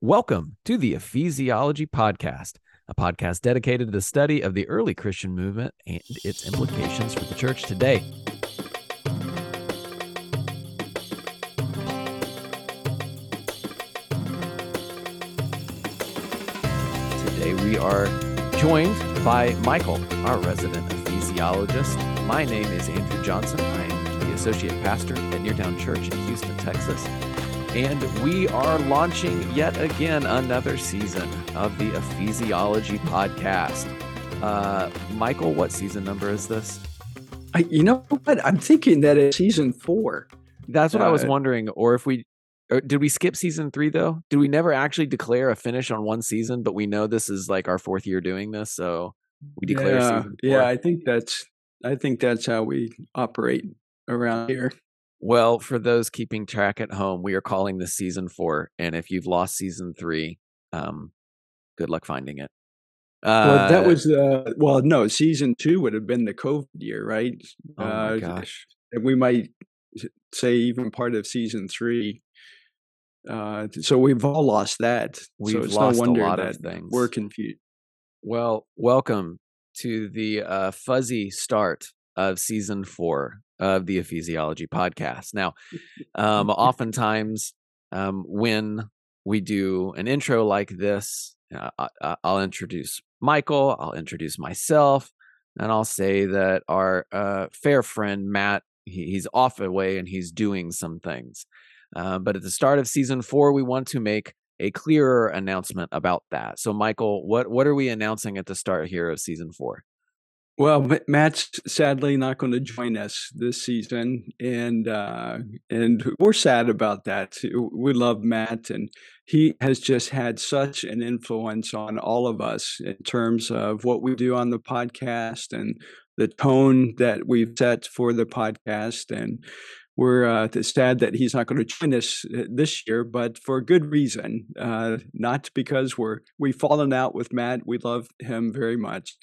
Welcome to the Ephesiology Podcast, a podcast dedicated to the study of the early Christian movement and its implications for the church today. Today we are joined by Michael, our resident ephesiologist. My name is Andrew Johnson. I am the associate pastor at Neartown Church in Houston, Texas and we are launching yet again another season of the Ephesiology podcast. Uh, Michael, what season number is this? I, you know what? I'm thinking that it's season four. That's what uh, I was uh, wondering. Or if we or did we skip season three though? Did we never actually declare a finish on one season? But we know this is like our fourth year doing this, so we declare yeah, Yeah, I think that's I think that's how we operate around here. Well, for those keeping track at home, we are calling this season four. And if you've lost season three, um, good luck finding it. Uh, well, that was uh, well, no, season two would have been the COVID year, right? Oh uh, gosh! And we might say even part of season three. Uh, so we've all lost that. We've so it's lost no wonder a lot that of things. We're confused. Well, welcome to the uh, fuzzy start of season four of the Ephesiology podcast. Now, um, oftentimes um, when we do an intro like this, uh, I, will introduce Michael, I'll introduce myself, and I'll say that our uh, fair friend Matt, he, he's off away and he's doing some things. Uh, but at the start of season four, we want to make a clearer announcement about that. So, Michael, what what are we announcing at the start here of season four? Well, Matt's sadly not going to join us this season, and uh, and we're sad about that. We love Matt, and he has just had such an influence on all of us in terms of what we do on the podcast and the tone that we've set for the podcast. And we're uh, sad that he's not going to join us uh, this year, but for good reason. Uh, not because we're we've fallen out with Matt. We love him very much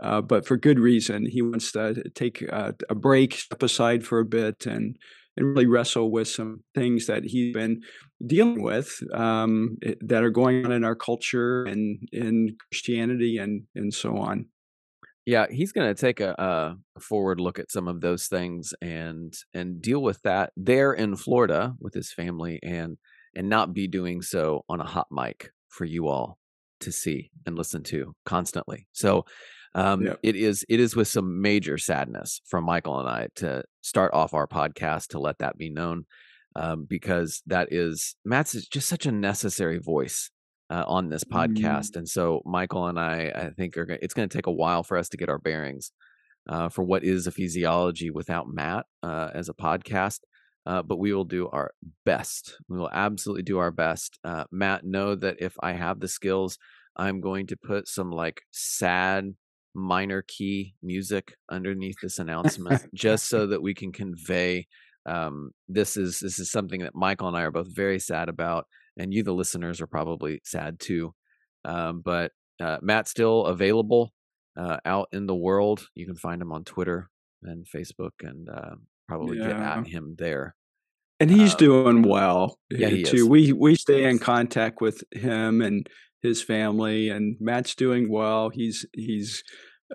uh, but for good reason. He wants to take a, a, break, step aside for a bit, and and really wrestle with some things that he's been dealing with um, that are going on in our culture and in Christianity and and so on. Yeah, he's going to take a, a, forward look at some of those things and and deal with that there in Florida with his family and and not be doing so on a hot mic for you all to see and listen to constantly. So um, yep. It is it is with some major sadness from Michael and I to start off our podcast to let that be known, um, because that is Matt's is just such a necessary voice uh, on this mm. podcast, mm. and so Michael and I I think are it's going to take a while for us to get our bearings uh, for what is ephesiology without Matt uh, as a podcast. Uh, but we will do our best. We will absolutely do our best. Uh, Matt, know that if I have the skills, I'm going to put some like sad minor key music underneath this announcement just so that we can convey um, this is this is something that Michael and I are both very sad about, and you, the listeners, are probably sad too. Um, but uh, Matt's still available uh, out in the world. You can find him on Twitter and Facebook, and uh, probably yeah. get at him there. And he's um, doing well. Yeah, he too. We we stay in contact with him and his family, and Matt's doing well. He's he's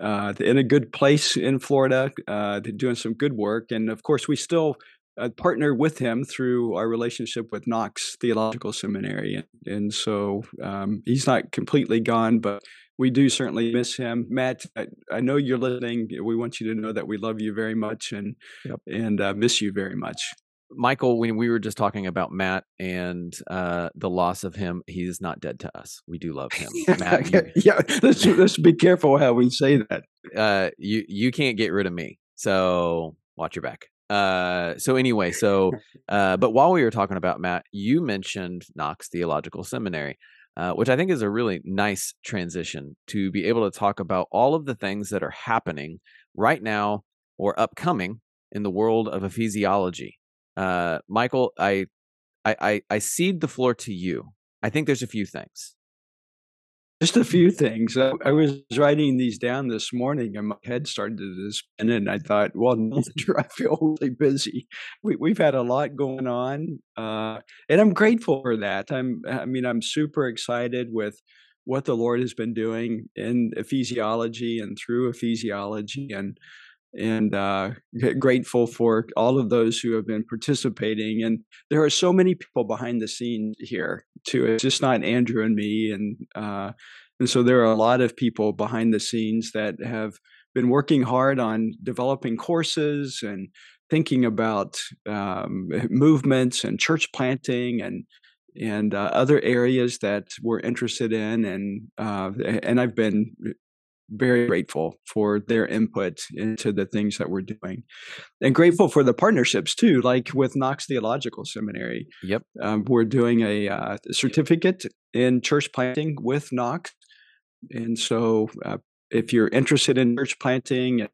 uh, in a good place in Florida, uh, doing some good work, and of course, we still uh, partner with him through our relationship with Knox Theological Seminary, and, and so um, he's not completely gone, but we do certainly miss him. Matt, I, I, know you're listening. We want you to know that we love you very much and yep. and uh, miss you very much. Michael, when we were just talking about Matt and uh, the loss of him, he's not dead to us. We do love him. Matt, you, yeah, let's let's be careful how we say that. Uh, you you can't get rid of me, so watch your back. Uh, so anyway, so uh, but while we were talking about Matt, you mentioned Knox Theological Seminary, uh, which I think is a really nice transition to be able to talk about all of the things that are happening right now or upcoming in the world of ephesiology. Uh, Michael, I, I, I, I cede the floor to you. I think there's a few things. just a few things. I, I, was writing these down this morning, and my head started to spin, and I thought, well, no I feel really busy. We, have had a lot going on, uh, and I'm grateful for that. I'm, I mean, I'm super excited with what the Lord has been doing in ephesiology and through ephesiology, and and uh, grateful for all of those who have been participating. And there are so many people behind the scenes here too. It's just not Andrew and me, and uh, and so there are a lot of people behind the scenes that have been working hard on developing courses and thinking about um, movements and church planting and and uh, other areas that we're interested in and uh, and I've been very grateful for their input into the things that we're doing and grateful for the partnerships too like with knox theological seminary. Yep. Um, we're doing a uh, certificate in church planting with knox and so uh, if you're interested in church planting and,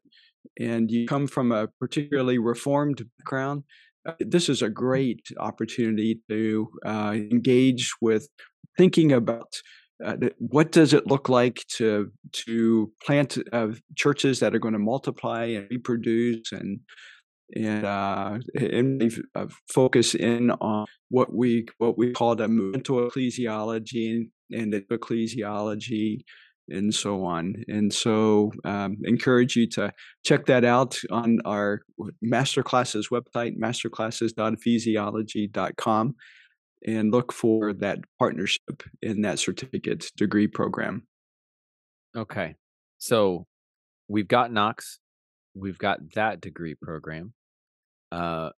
and you come from a particularly reformed background uh, this is a great opportunity to uh, engage with thinking about uh, what does it look like to to plant uh, churches that are going to multiply and reproduce and and uh, and uh, focus in on what we what we call the movemental ecclesiology and the ecclesiology and so on. And so, um, encourage you to check that out on our masterclasses website, masterclasses.ephesiology.com and look for that partnership in that certificate degree program. Okay. So we've got Knox, we've got that degree program. Uh,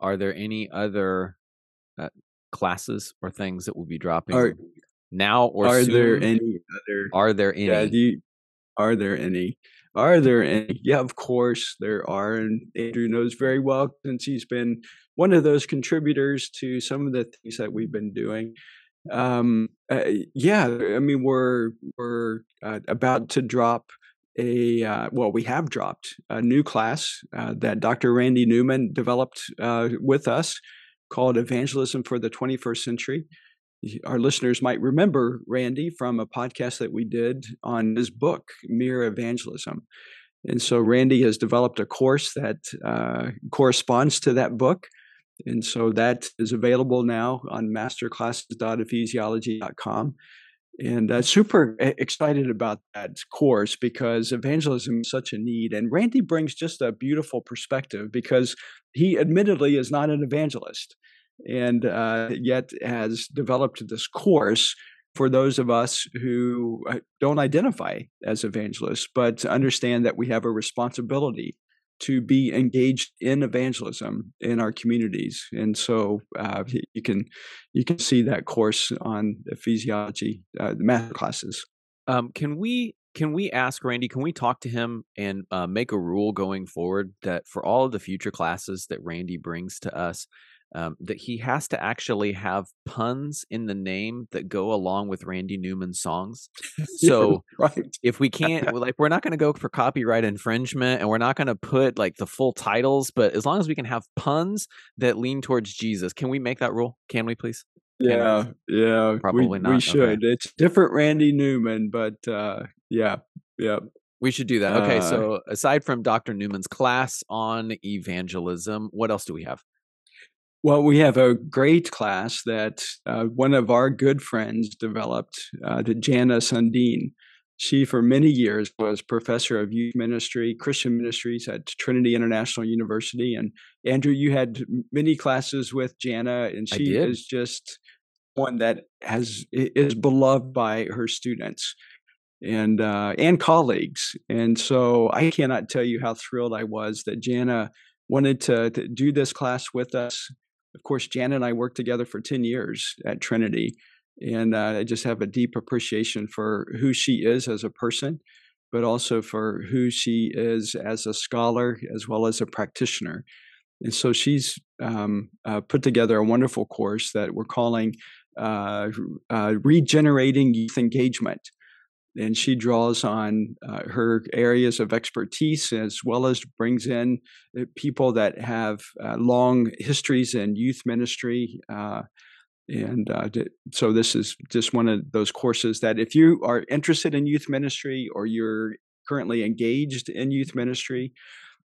are there any other uh, classes or things that will be dropping are, now or are soon? there any other? Are there any? Yeah, you, are there any? Are there any? Yeah, of course there are, and Andrew knows very well since he's been one of those contributors to some of the things that we've been doing. Um, uh, yeah, I mean we're we're uh, about to drop a uh, well, we have dropped a new class uh, that Dr. Randy Newman developed uh, with us called Evangelism for the 21st Century our listeners might remember Randy from a podcast that we did on his book, Mere Evangelism. And so Randy has developed a course that uh, corresponds to that book. And so that is available now on masterclasses.ephesiology.com. And uh, super excited about that course because evangelism is such a need. And Randy brings just a beautiful perspective because he admittedly is not an evangelist and uh, yet has developed this course for those of us who uh, don't identify as evangelists, but understand that we have a responsibility to be engaged in evangelism in our communities. And so uh, you can you can see that course on ephesiology, uh, the math classes. Um, can we can we ask Randy? Can we talk to him and uh, make a rule going forward that for all of the future classes that Randy brings to us, um, that he has to actually have puns in the name that go along with Randy Newman songs. So yeah, right. if we can't, like, we're not going to go for copyright infringement and we're not going to put like the full titles, but as long as we can have puns that lean towards Jesus, can we make that rule? Can we please? yeah, yeah. Probably we, not. We should. Okay. It's different Randy Newman, but uh, yeah, yeah. We should do that. Okay, uh, so aside from Dr. Newman's class on evangelism, what else do we have? Well, we have a great class that uh, one of our good friends developed, uh, Jana Sundene. She, for many years, was professor of youth ministry, Christian ministries at Trinity International University. And Andrew, you had many classes with Jana, and she is just one that has is beloved by her students and uh, and colleagues. And so I cannot tell you how thrilled I was that Jana wanted to, to do this class with us of course, Jan and I worked together for 10 years at Trinity. And uh, I just have a deep appreciation for who she is as a person, but also for who she is as a scholar as well as a practitioner. And so she's um, uh, put together a wonderful course that we're calling uh, uh Regenerating Youth Engagement and she draws on uh, her areas of expertise as well as brings in uh, people that have uh, long histories in youth ministry uh, And uh, so this is just one of those courses that if you are interested in youth ministry or you're currently engaged in youth ministry,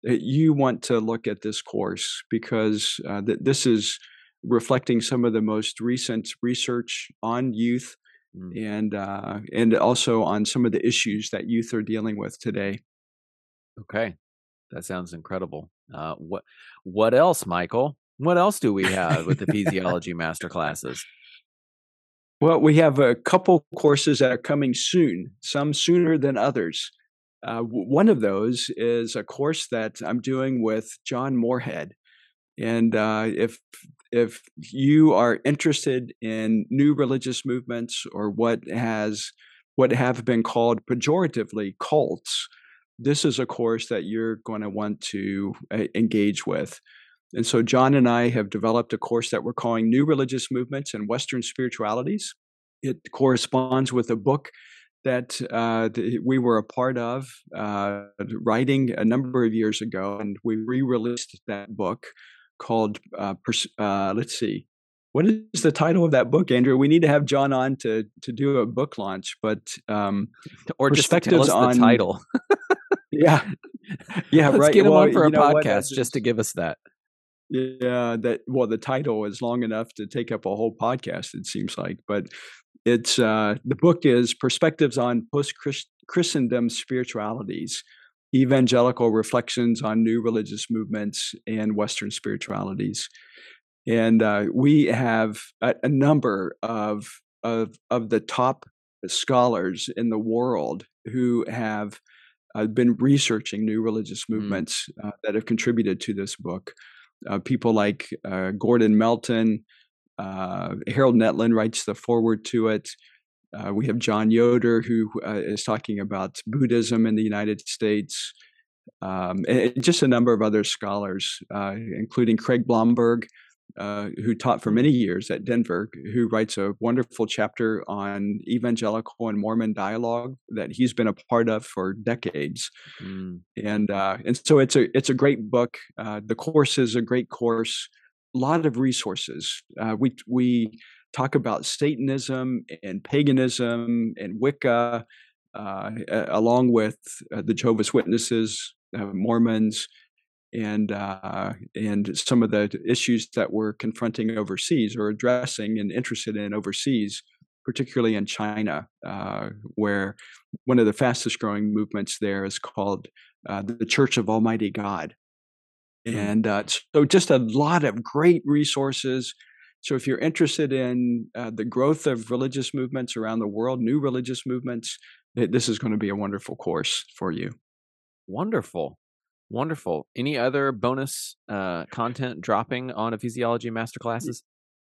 you want to look at this course because uh, th- this is reflecting some of the most recent research on youth mm. and uh, and also on some of the issues that youth are dealing with today. Okay, that sounds incredible. Uh, what what else, Michael? What else do we have with the ephesiology master classes? Well, we have a couple courses that are coming soon. Some sooner than others. Uh, one of those is a course that I'm doing with John Morehead, and uh, if if you are interested in new religious movements or what has what have been called pejoratively cults, this is a course that you're going to want to uh, engage with. And so, John and I have developed a course that we're calling New Religious Movements and Western Spiritualities. It corresponds with a book that uh, we were a part of uh, writing a number of years ago, and we re released that book called, uh, pers- uh, let's see, what is the title of that book, Andrew? We need to have John on to to do a book launch, but um, or perspectives on the title. yeah, yeah, Let's right. Get him well, on for a podcast just to give us that. Yeah, that well, the title is long enough to take up a whole podcast. It seems like, but it's uh, the book is Perspectives on Post Christendom Spiritualities evangelical reflections on new religious movements and Western spiritualities. And uh, we have a, a, number of, of, of the top scholars in the world who have uh, been researching new religious mm. movements uh, that have contributed to this book. Uh, people like uh, Gordon Melton, uh, Harold Netland writes the foreword to it. Uh, we have John Yoder, who uh, is talking about Buddhism in the United States, um, and just a number of other scholars, uh, including Craig Blomberg, uh, who taught for many years at Denver, who writes a wonderful chapter on evangelical and Mormon dialogue that he's been a part of for decades. Mm. And uh, and so it's a it's a great book. Uh, the course is a great course. A lot of resources. we we talk about Satanism and paganism and Wicca, uh, along with uh, the Jehovah's Witnesses, uh, Mormons, and uh, and some of the issues that we're confronting overseas or addressing and interested in overseas, particularly in China, uh, where one of the fastest growing movements there is called uh, the Church of Almighty God. Hmm. And so, just a lot of great resources so, if you're interested in uh, the growth of religious movements around the world, new religious movements, this is going to be a wonderful course for you. Wonderful. Wonderful. Any other bonus uh, content dropping on Ephesiology masterclasses?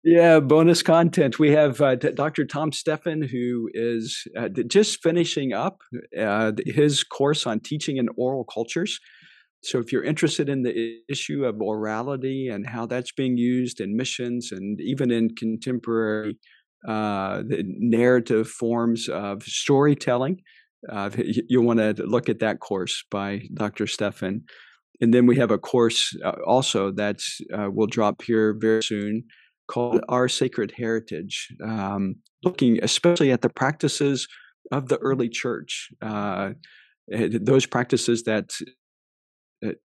Yeah, bonus content. We have uh, Dr. Tom Steffen, who is uh, just finishing up uh, his course on teaching in oral cultures. So, if you're interested in the issue of orality and how that's being used in missions and even in contemporary uh, narrative forms of storytelling, uh, you'll want to look at that course by Dr. Steffen. And then we have a course uh, also that uh, will drop here very soon called Our Sacred Heritage, um, looking especially at the practices of the early church. Uh, eh, those practices that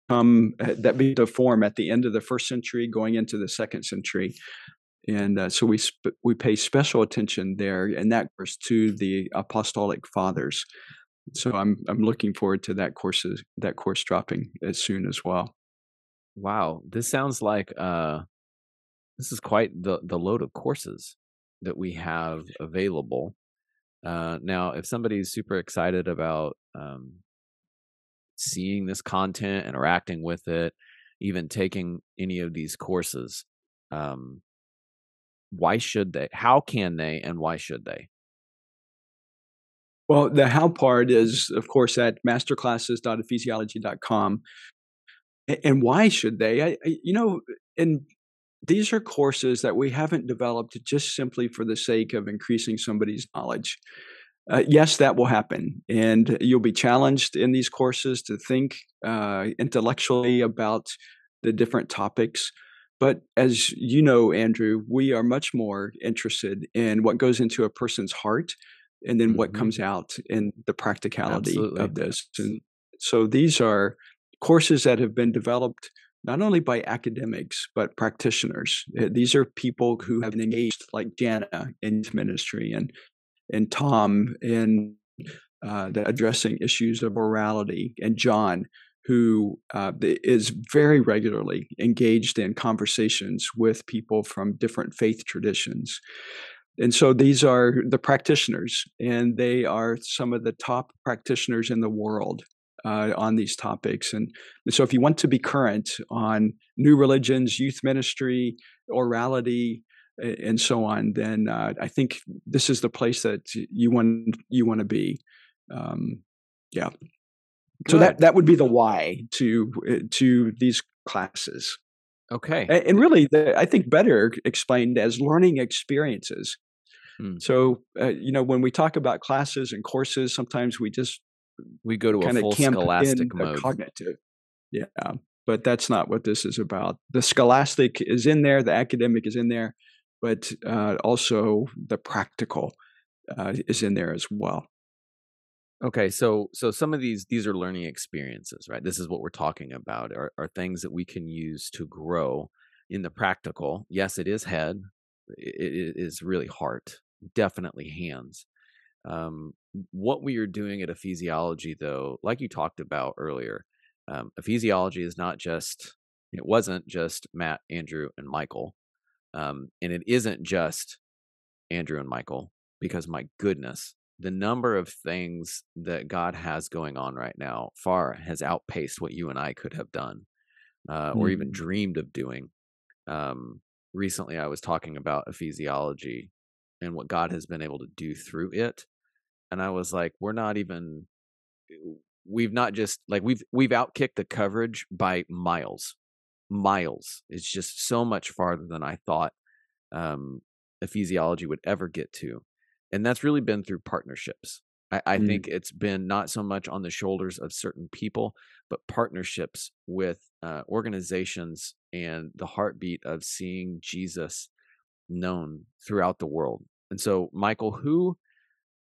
come uh, that began to form at the end of the first century, going into the second century, and uh, so we sp- we pay special attention there, and that course to the apostolic fathers. So I'm I'm looking forward to that course that course dropping as soon as well. Wow, this sounds like uh, this is quite the the load of courses that we have available. Uh, now, if somebody's super excited about um, seeing this content, interacting with it, even taking any of these courses. Um, why should they? How can they, and why should they? Well, the how part is, of course, at masterclasses.ephesiology.com. And why should they? I, you know, and these are courses that we haven't developed just simply for the sake of increasing somebody's knowledge uh, yes, that will happen. And you'll be challenged in these courses to think uh, intellectually about the different topics. But as you know, Andrew, we are much more interested in what goes into a person's heart and then mm-hmm. what comes out in the practicality Absolutely. of this. And so these are courses that have been developed not only by academics but practitioners. Eh, these are people who have been engaged, like Jana in ministry and and Tom in uh, addressing issues of orality, and John who uh, is very regularly engaged in conversations with people from different faith traditions. And so these are the practitioners, and they are some of the top practitioners in the world uh, on these topics. And, and, so, if you want to be current on new religions, youth ministry, orality, and so on, then uh, I think this is the place that you want you want to be. Um, yeah. So that that would be the why to uh, to these classes. Okay. And, and really, the, I think better explained as learning experiences. Hmm. So uh, you know, when we talk about classes and courses, sometimes we just we go to a full scholastic mode. Cognitive. Yeah, but that's not what this is about. The scholastic is in there, the academic is in there, but uh, also the practical uh, is in there as well. Okay, so so some of these these are learning experiences, right? This is what we're talking about are, are things that we can use to grow in the practical. Yes, it is head. It, is really heart. Definitely hands. Um, what we are doing at ephesiology, though, like you talked about earlier, um, ephesiology is not just. It wasn't just Matt, Andrew, and Michael, um, and it isn't just Andrew and Michael because my goodness, the number of things that God has going on right now far has outpaced what you and I could have done uh, mm. or even mm. dreamed of doing. Um, recently, I was talking about ephesiology and what God has been able to do through it. And I was like, we're not even, we've not just like we've we've outkicked the coverage by miles, miles. It's just so much farther than I thought um, ephesiology would ever get to and that's really been through partnerships. I, I mm. think it's been not so much on the shoulders of certain people, but partnerships with uh, organizations and the heartbeat of seeing Jesus known throughout the world. And so, Michael, who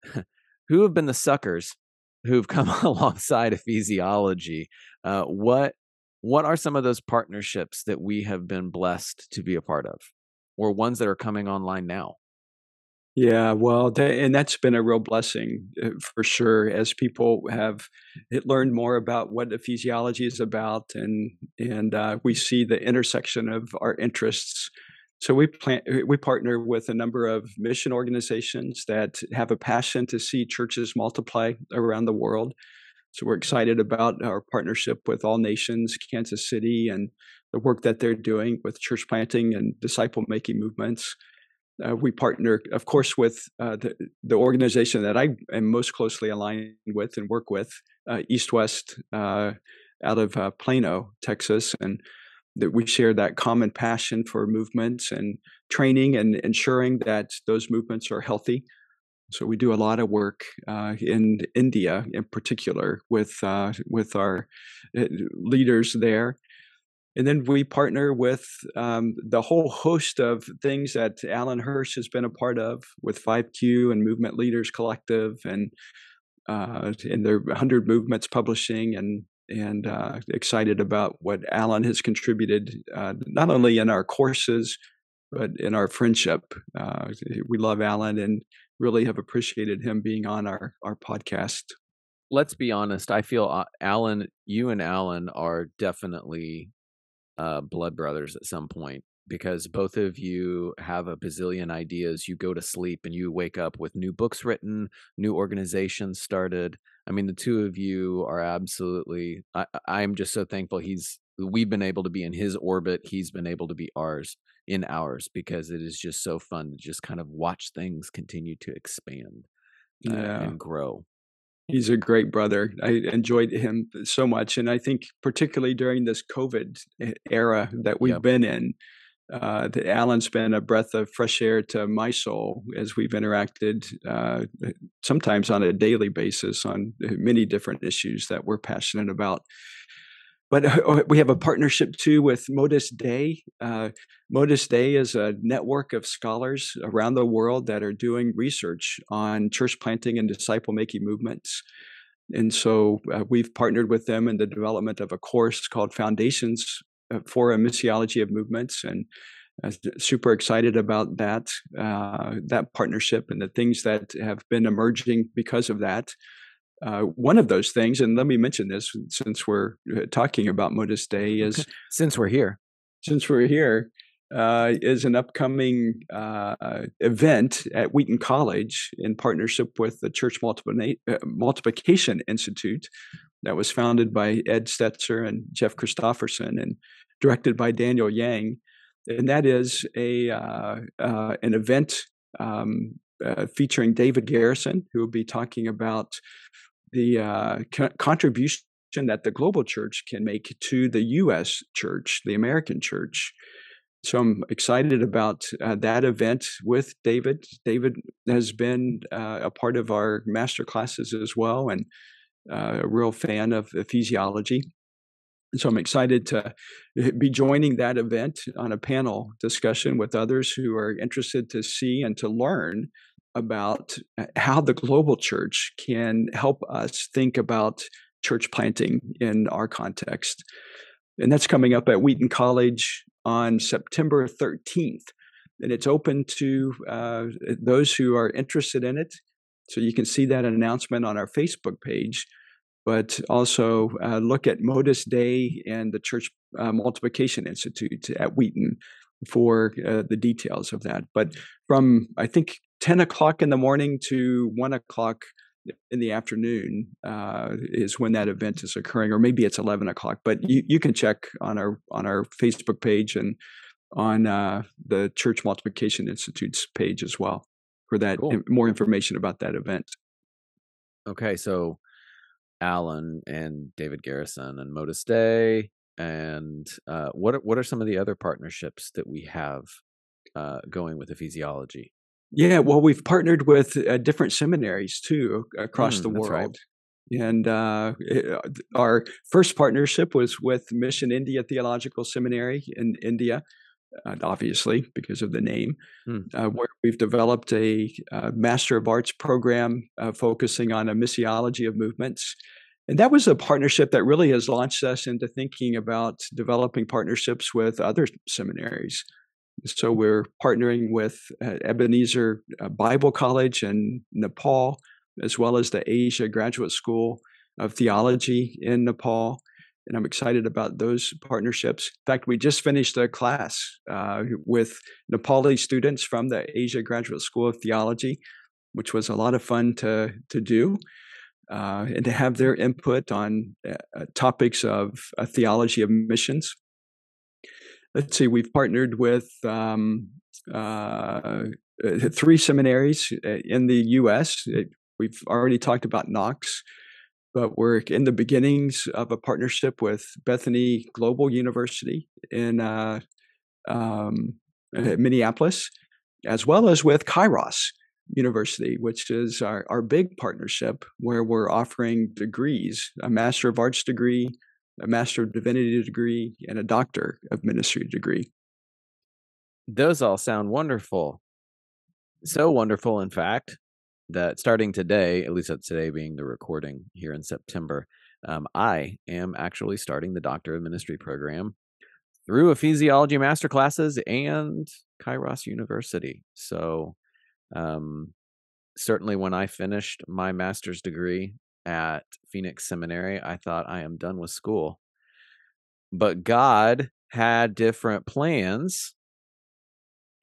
who have been the suckers who've come alongside ephesiology? Uh, what what are some of those partnerships that we have been blessed to be a part of, or ones that are coming online now? Yeah, well, and that's been a real blessing uh, for sure as people have learned more about what ephesiology is about, and and uh, we see the intersection of our interests. So we plan, uh, we partner with a number of mission organizations that have a passion to see churches multiply around the world. So we're excited about our partnership with All Nations, Kansas City, and the work that they're doing with church planting and disciple making movements. Uh, we partner, of course, with uh, the, the organization that I am most closely aligned with and work with, uh, East West, uh, out of uh, Plano, Texas, and that we share that common passion for movements and training and ensuring that those movements are healthy. So we do a lot of work uh, in India, in particular, with with our leaders there and then we partner with um, the whole host of things that Alan Hirsch has been a part of with 5Q and Movement Leaders Collective and uh, and their 100 Movements Publishing and and uh, excited about what Alan has contributed uh, not only in our courses but in our friendship. Uh, we love Alan and really have appreciated him being on our our podcast. Let's be honest. I feel uh, Alan, you and Alan are definitely uh, blood brothers at some point because both of you have a bazillion ideas. You go to sleep and you wake up with new books written, new organizations started. I mean, the two of you are absolutely. I, I'm just so thankful he's. We've been able to be in his orbit. He's been able to be ours in ours because it is just so fun to just kind of watch things continue to expand uh, yeah. and grow. He's a great brother. I enjoyed him so much, and I think particularly during this COVID era that we've yep. been in, uh, Alan's been a breath of fresh air to my soul as we've interacted, uh, sometimes on a daily basis on many different issues that we're passionate about. But uh, we have a partnership too with Modus Dei. Uh, Modus Dei is a network of scholars around the world that are doing research on church planting and disciple making movements. And so uh, we've partnered with them in the development of a course called Foundations uh, for a Missiology of Movements. And uh, super excited about that uh, that partnership and the things that have been emerging because of that. Uh, one of those things, and let me mention this since we're uh, talking about Modus Dei, is since we're here, since we're here, uh, is an upcoming uh, event at Wheaton College in partnership with the Church Multiplication Institute that was founded by Ed Stetzer and Jeff Christopherson and directed by Daniel Yang. And that is a uh, uh, an event um, uh, featuring David Garrison, who will be talking about the uh, co- contribution that the global church can make to the U.S. church, the American church. So I'm excited about uh, that event with David. David has been uh, a part of our master classes as well, and a real fan of ephesiology so I'm excited to eh, be joining that event on a panel discussion with others who are interested to see and to learn about eh, how the global church can help us think about church planting in our context. And that's coming up at Wheaton College on September 13th. And it's open to uh, those who are interested in it. So you can see that announcement on our Facebook page but also uh, look at Modus Dei and the Church uh, Multiplication Institute at Wheaton for uh, the details of that. But from, I think, 10 o'clock in the morning to 1 o'clock in the afternoon uh, is when that event is occurring, or maybe it's 11 o'clock. But you, you can check on our on our Facebook page and on uh, the Church Multiplication Institute's page as well for that cool. more information about that event. Okay, so Alan and David Garrison and Modus Dei, And uh, what are, what are some of the other partnerships that we have uh, going with ephesiology? Yeah, well, we've partnered with uh, different seminaries too across mm, the world. Right. And uh, uh, our first partnership was with Mission India Theological Seminary in India, uh, obviously because of the name, hmm. uh, where we've developed a, a, uh, Master of Arts program uh, focusing on a missiology of movements. And that was a partnership that really has launched us into thinking about developing partnerships with other seminaries. So we're partnering with uh, Ebenezer uh, Bible College in Nepal, as well as the Asia Graduate School of Theology in Nepal and I'm excited about those partnerships. In fact, we just finished a class uh, with Nepali students from the Asia Graduate School of Theology, which was a lot of fun to to do, uh, and to have their input on uh, topics of theology of missions. Let's see, we've partnered with um, uh, three seminaries uh, in the U.S. We've already talked about Knox but we're in the beginnings of a partnership with Bethany Global University in uh, um, Minneapolis, as well as with Kairos University, which is our, our big partnership where we're offering degrees a Master of Arts degree, a Master of Divinity degree, and a Doctor of Ministry degree. Those all sound wonderful. So wonderful, in fact, that starting today, at least at today being the recording here in September, um, I am actually starting the Doctor of Ministry program through ephesiology master classes and Kairos University. So, um, certainly when I finished my master's degree at Phoenix Seminary, I thought I am done with school. But God had different plans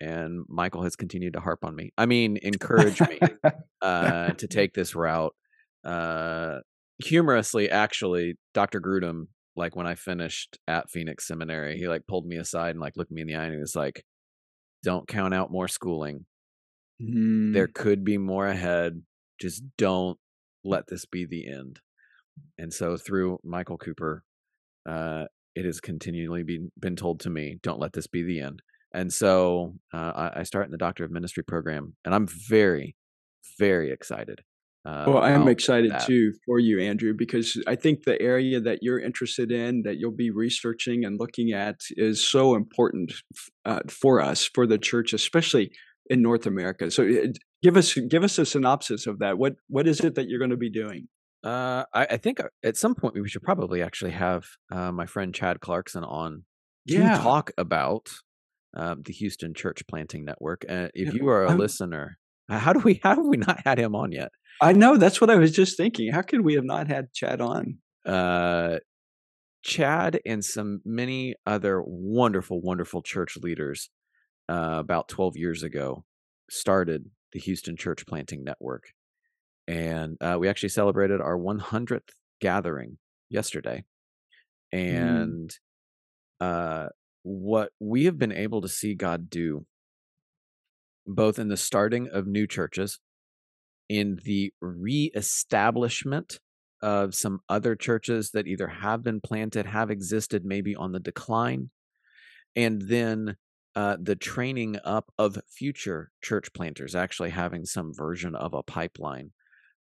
and Michael has continued to harp on me. I mean, encourage me uh, to take this route. Uh, humorously, actually, Dr. Grudem, like when I finished at Phoenix Seminary, he like pulled me aside and like looked me in the eye and he was like, "Don't count out more schooling. Mm. There could be more ahead. Just don't let this be the end." And so, through Michael Cooper, uh, it has continually been been told to me, "Don't let this be the end." And so uh, I, I start in the Doctor of Ministry program, and I'm very, very excited Uh, Well, I am excited that. too for you, Andrew, because I think the area that you're interested in, that you'll be researching and looking at, is so important uh, for us, for the church, especially in North America. So, uh, give us give us a synopsis of that. What what is it that you're going to be doing? Uh, I, I think uh, at some point we should probably actually have uh, my friend Chad Clarkson on to Yeah, talk about um, the Houston Church Planting Network. Uh, if you are a I'm, listener, how do we how have we not had him on yet? I know that's what I was just thinking. How could we have not had Chad on? Uh, Chad and some many other wonderful, wonderful church leaders uh, about 12 years ago started the Houston Church Planting Network. And uh, we actually celebrated our 100th gathering yesterday. Mm, And uh, what we have been able to see God do, both in the starting of new churches, in the reestablishment of some other churches that either have been planted, have existed, maybe on the decline, and then uh, the training up of future church planters, actually having some version of a pipeline.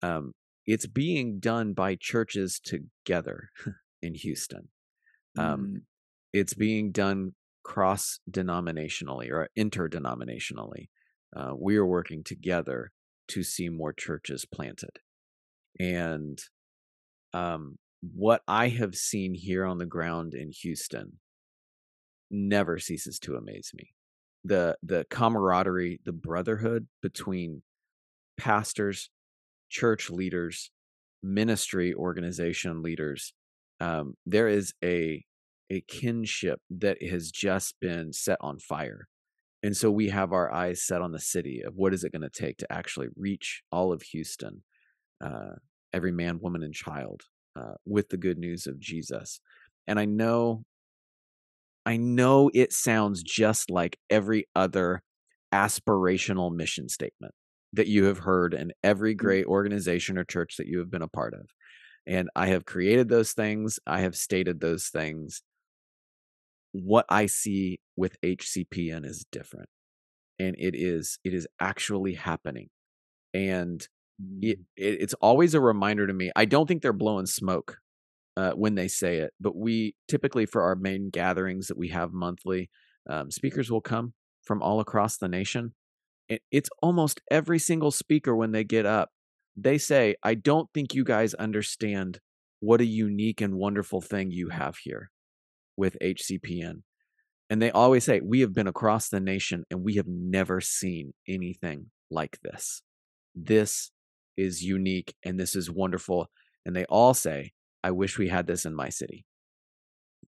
Um, it's being done by churches together in Houston. Um, mm, it's being done cross denominationally or interdenominationally. Uh, we are working together to see more churches planted. And um, what I have seen here on the ground in Houston never ceases to amaze me. The the camaraderie, the brotherhood between pastors, church leaders, ministry organization leaders. Um, there is a a kinship that has just been set on fire. And so we have our eyes set on the city of what is it going to take to actually reach all of Houston, uh, every man, woman, and child, uh, with the good news of Jesus. And I know I know it sounds just like every other aspirational mission statement that you have heard in every mm, great organization or church that you have been a part of. And I have created those things, I have stated those things. What I see with HCPN is different. And it is it is actually happening. And it, mm, it it's always a reminder to me. I don't think they're blowing smoke uh, when they say it. But we typically, for our main gatherings that we have monthly, um, speakers will come from all across the nation. It, it's almost every single speaker when they get up, they say, I don't think you guys understand what a unique and wonderful thing you have here with HCPN. And they always say, We have been across the nation and we have never seen anything like this. This is unique and this is wonderful. And they all say, I wish we had this in my city.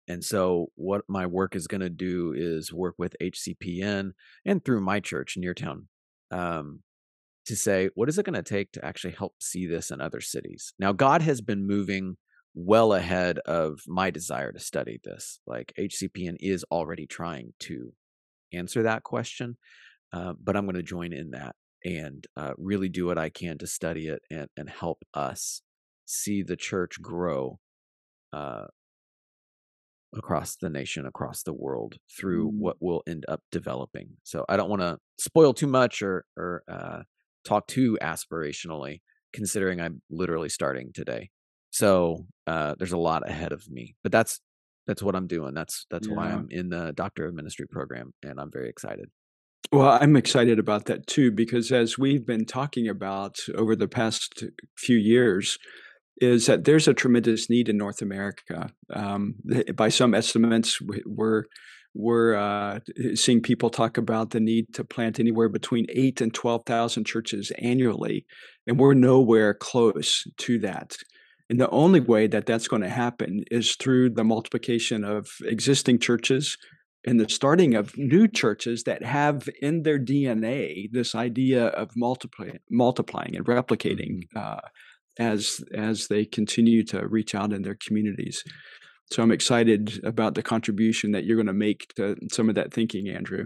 And so, what my work is going to do is work with HCPN and through my church, Neartown, um, to say, what is it going to take to actually help see this in other cities? Now, God has been moving well ahead of my desire to study this. Like, HCPN is already trying to answer that question, uh, but I'm going to join in that and uh, really do what I can to study it and, and help us see the church grow uh, across the nation, across the world through mm. what will end up developing. So I don't want to spoil too much or or uh, talk too aspirationally, considering I'm literally starting today. So uh, there's a lot ahead of me, but that's that's what I'm doing. That's that's why I'm in the Doctor of Ministry program, and I'm very excited. Well, I'm excited about that too, because as we've been talking about over the past few years, is that there's a tremendous need in North America. Um, by some estimates, we're we're uh, seeing people talk about the need to plant anywhere between eight and twelve thousand churches annually, and we're nowhere close to that. And the only way that that's going to happen is through the multiplication of existing churches and the starting of new churches that have in their DNA this idea of multiply, multiplying and replicating hmm uh, as as they continue to reach out in their communities. So I'm excited about the contribution that you're going to make to some of that thinking, Andrew.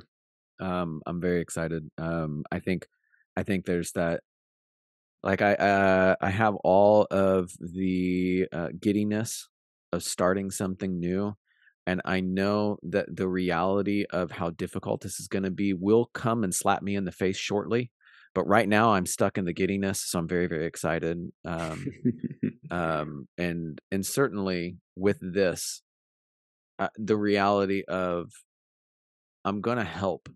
Um, I'm very excited. Um, I think I think there's that Like I uh I have all of the uh giddiness of starting something new and I know that the reality of how difficult this is going to be will come and slap me in the face shortly, but right now I'm stuck in the giddiness, so I'm very very excited. Um, um, and and certainly with this, uh, the reality of I'm going to help,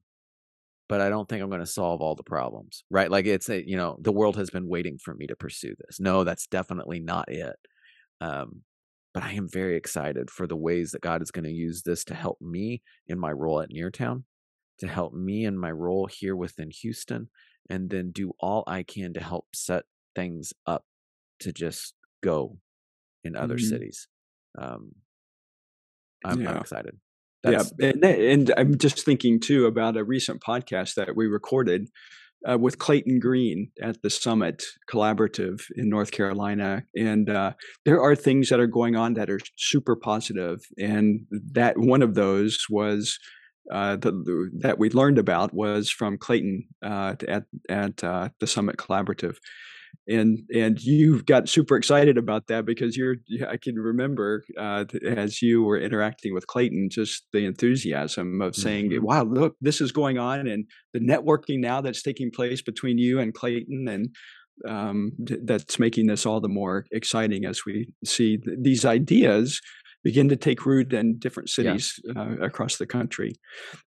but I don't think I'm going to solve all the problems, right? Like it's a, you know, the world has been waiting for me to pursue this. No, that's definitely not it. Um, but I am very excited for the ways that God is going to use this to help me in my role at Neartown, to help me in my role here within Houston, and then do all I can to help set things up to just go in other mm-hmm. cities. Um, I'm, yeah. I'm excited. That's, yeah, and, and, I'm just thinking too about a recent podcast that we recorded uh, with Clayton Green at the Summit Collaborative in North Carolina, and uh, there are things that are going on that are super positive, and that one of those was. Uh, the, that we learned about was from Clayton uh, at at uh, the Summit Collaborative, and and you got super excited about that because you're I can remember uh, as you were interacting with Clayton just the enthusiasm of saying mm-hmm. wow look this is going on and the networking now that's taking place between you and Clayton and um, that's making this all the more exciting as we see th- these ideas begin to take root in different cities yeah. uh, across the country.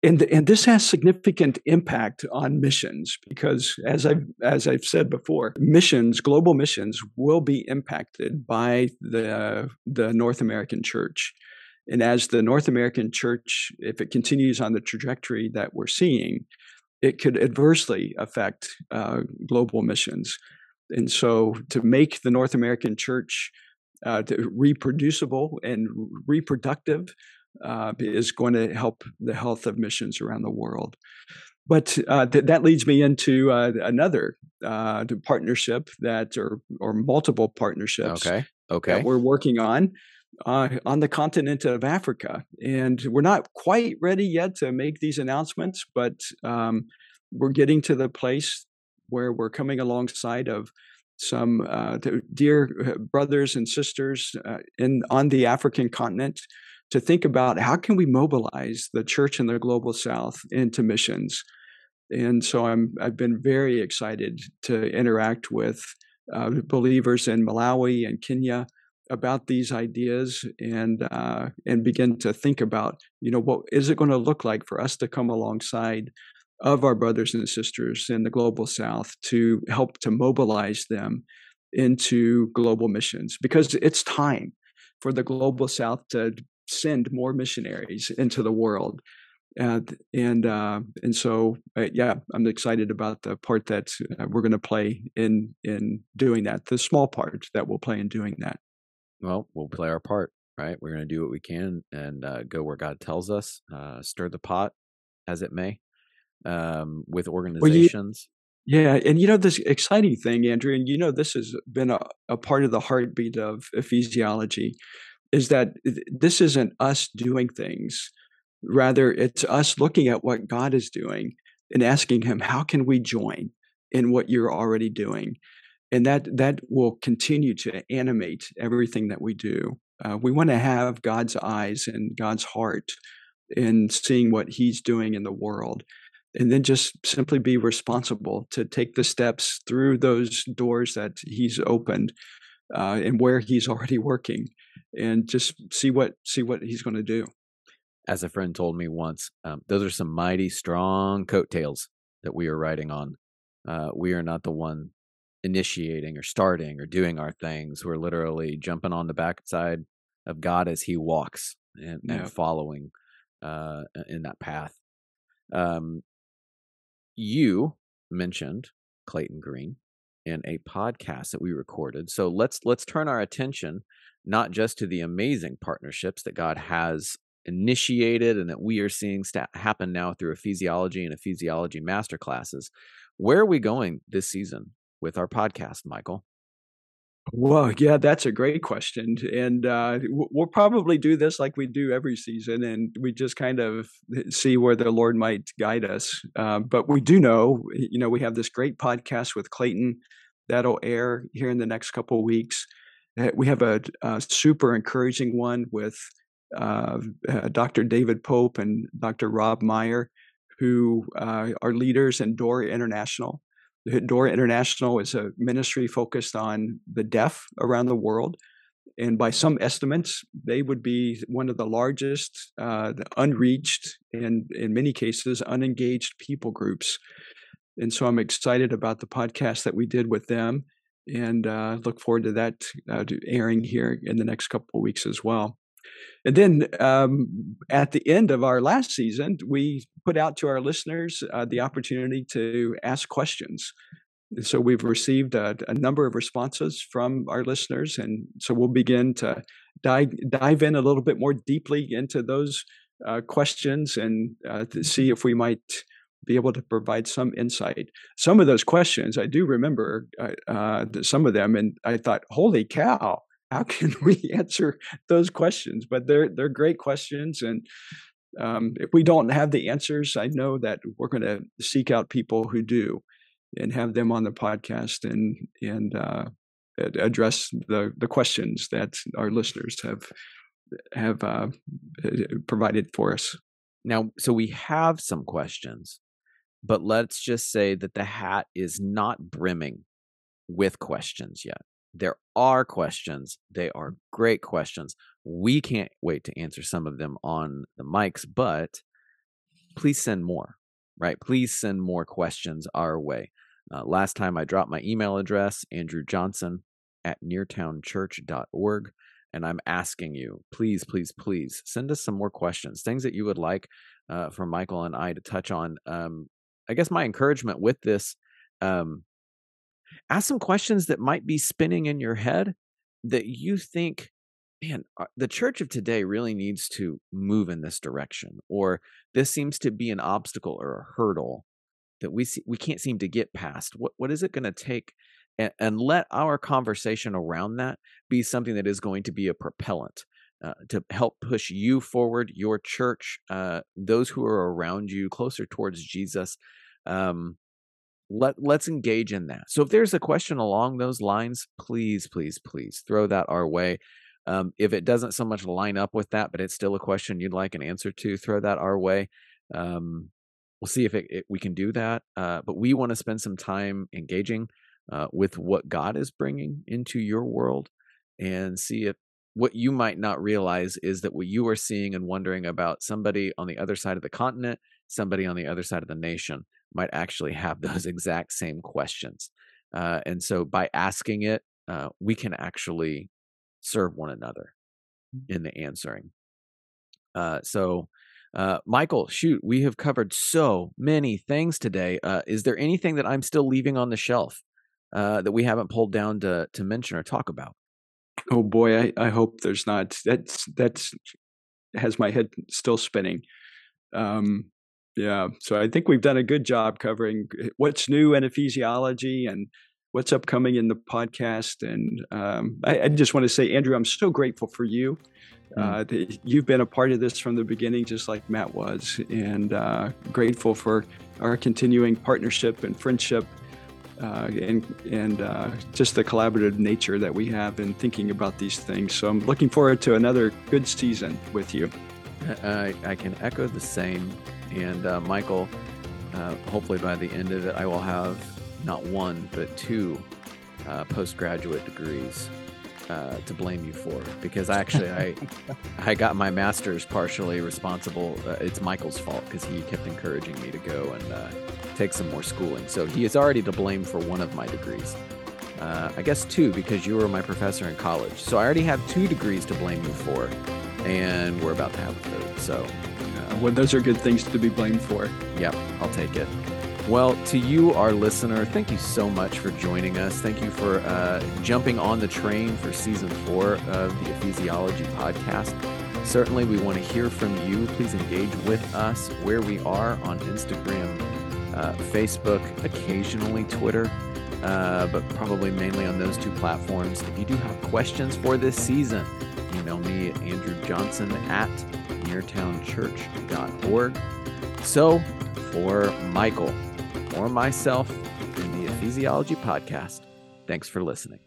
And, and this has significant impact on missions because as I've, as I've said before, missions, global missions will be impacted by the, the North American church. And as the North American church, if it continues on the trajectory that we're seeing, it could adversely affect uh, global missions. And so to make the North American church uh, reproducible and reproductive uh, is going to help the health of missions around the world. But uh, th- that leads me into uh, another uh, partnership that, or or multiple partnerships. Okay. Okay. That we're working on uh, on the continent of Africa, and we're not quite ready yet to make these announcements, but um, we're getting to the place where we're coming alongside of some uh, dear uh, brothers and sisters uh, in on the African continent to think about how can we mobilize the church in the global south into missions. And so i'm i've been very excited to interact with uh, believers in malawi and kenya about these ideas and uh, and begin to think about you know what is it going to look like for us to come alongside of our brothers and sisters in the global south to help to mobilize them into global missions because it's time for the global south to send more missionaries into the world. And and uh, and so uh, yeah i'm excited about the part that uh, we're going to play in in doing that the small part that we'll play in doing that. Well we'll play our part right? We're going to do what we can and uh, go where god tells us uh, stir the pot as it may um, with organizations. Well, you, yeah, and you know this exciting thing, Andrew, and you know this has been a, a part of the heartbeat of ephesiology, is that this isn't us doing things. Rather, it's us looking at what God is doing and asking Him, how can we join in what you're already doing? And that that will continue to animate everything that we do. Uh, we want to have God's eyes and God's heart in seeing what He's doing in the world and then just simply be responsible to take the steps through those doors that he's opened uh, and where he's already working and just see what see what he's going to do. As a friend told me once um, those are some mighty strong coattails that we are riding on. Uh, we are not the one initiating or starting or doing our things. We're literally jumping on the backside of god as he walks and, yeah. and following uh, in that path. Um, you mentioned Clayton Green in a podcast that we recorded. So let's let's turn our attention not just to the amazing partnerships that God has initiated and that we are seeing st- happen now through ephesiology and ephesiology master classes. Where are we going this season with our podcast, Michael? Well, yeah, that's a great question, and uh, we'll probably do this like we do every season, and we just kind of see where the Lord might guide us. Uh, but we do know, you know, we have this great podcast with Clayton that'll air here in the next couple weeks. We have a, a super encouraging one with uh, uh Dr. David Pope and Dr. Rob Meyer, who uh, are leaders in Door International Door International is a ministry focused on the deaf around the world. And by some estimates, they would be one of the largest uh, unreached and, in many cases, unengaged people groups. And so I'm excited about the podcast that we did with them and uh, look forward to that uh, airing here in the next couple of weeks as well. And then um, at the end of our last season, we put out to our listeners uh, the opportunity to ask questions. And so we've received a, a, number of responses from our listeners, and so we'll begin to dive dive in a little bit more deeply into those uh, questions and uh, to see if we might be able to provide some insight. Some of those questions I do remember uh, uh some of them, and I thought, "Holy cow! How can we answer those questions?" But they're they're great questions, and um, if we don't have the answers, I know that we're going to seek out people who do, and have them on the podcast and and uh, address the the questions that our listeners have have uh, provided for us. Now, so we have some questions but let's just say that the hat is not brimming with questions yet. There are questions. They are great questions. We can't wait to answer some of them on the mics, but please send more, right? Please send more questions our way. Uh, last time I dropped my email address, Andrew Johnson at neartownchurch.org. And I'm asking you, please, please, please send us some more questions, things that you would like uh, for Michael and I to touch on. Um, I guess my encouragement with this, um, ask some questions that might be spinning in your head that you think, man, uh, the church of today really needs to move in this direction, or this seems to be an obstacle or a hurdle that we see, we can't seem to get past. What what is it going to take? And, and let our conversation around that be something that is going to be a propellant uh, to help push you forward, your church, uh, those who are around you closer towards Jesus. Um, let let's engage in that. So if there's a question along those lines, please, please, please throw that our way. Um, if it doesn't so much line up with that, but it's still a question you'd like an answer to, throw that our way. Um, we'll see if it, it, we can do that. Uh, but we want to spend some time engaging uh, with what God is bringing into your world and see if what you might not realize is that what you are seeing and wondering about somebody on the other side of the continent, somebody on the other side of the nation might actually have those exact same questions. Uh, and so by asking it, uh, we can actually serve one another mm. in the answering. Uh, so, uh, Michael, shoot, we have covered so many things today. Uh, is there anything that I'm still leaving on the shelf uh, that we haven't pulled down to to mention or talk about? Oh boy, I, I hope there's not. That's that's has my head still spinning. Um, yeah, so I think we've done a good job covering what's new in ephesiology and what's upcoming in the podcast. And um, I, I, just want to say, Andrew, I'm so grateful for you. Mm. Uh, you've been a part of this from the beginning, just like Matt was, and uh, grateful for our continuing partnership and friendship uh, and and uh, just the collaborative nature that we have in thinking about these things. So I'm looking forward to another good season with you. I, I can echo the same. And uh, Michael, uh, hopefully by the end of it, I will have not one but two uh, postgraduate degrees uh, to blame you for because actually I I got my master's partially responsible. Uh, it's Michael's fault because he kept encouraging me to go and uh, take some more schooling. So he is already to blame for one of my degrees. Uh, I guess two because you were my professor in college. So I already have two degrees to blame you for, and we're about to have a third. So, uh, well, those are good things to be blamed for. Yep, I'll take it. Well, to you, our listener, thank you so much for joining us. Thank you for uh, jumping on the train for season four of the Ephesiology podcast. Certainly, we want to hear from you. Please engage with us where we are on Instagram, uh, Facebook, occasionally Twitter, uh, but probably mainly on those two platforms. If you do have questions for this season, email me at andrewjohnson at neartownchurch.org. So, for Michael, or myself in the Ephesiology podcast. Thanks for listening.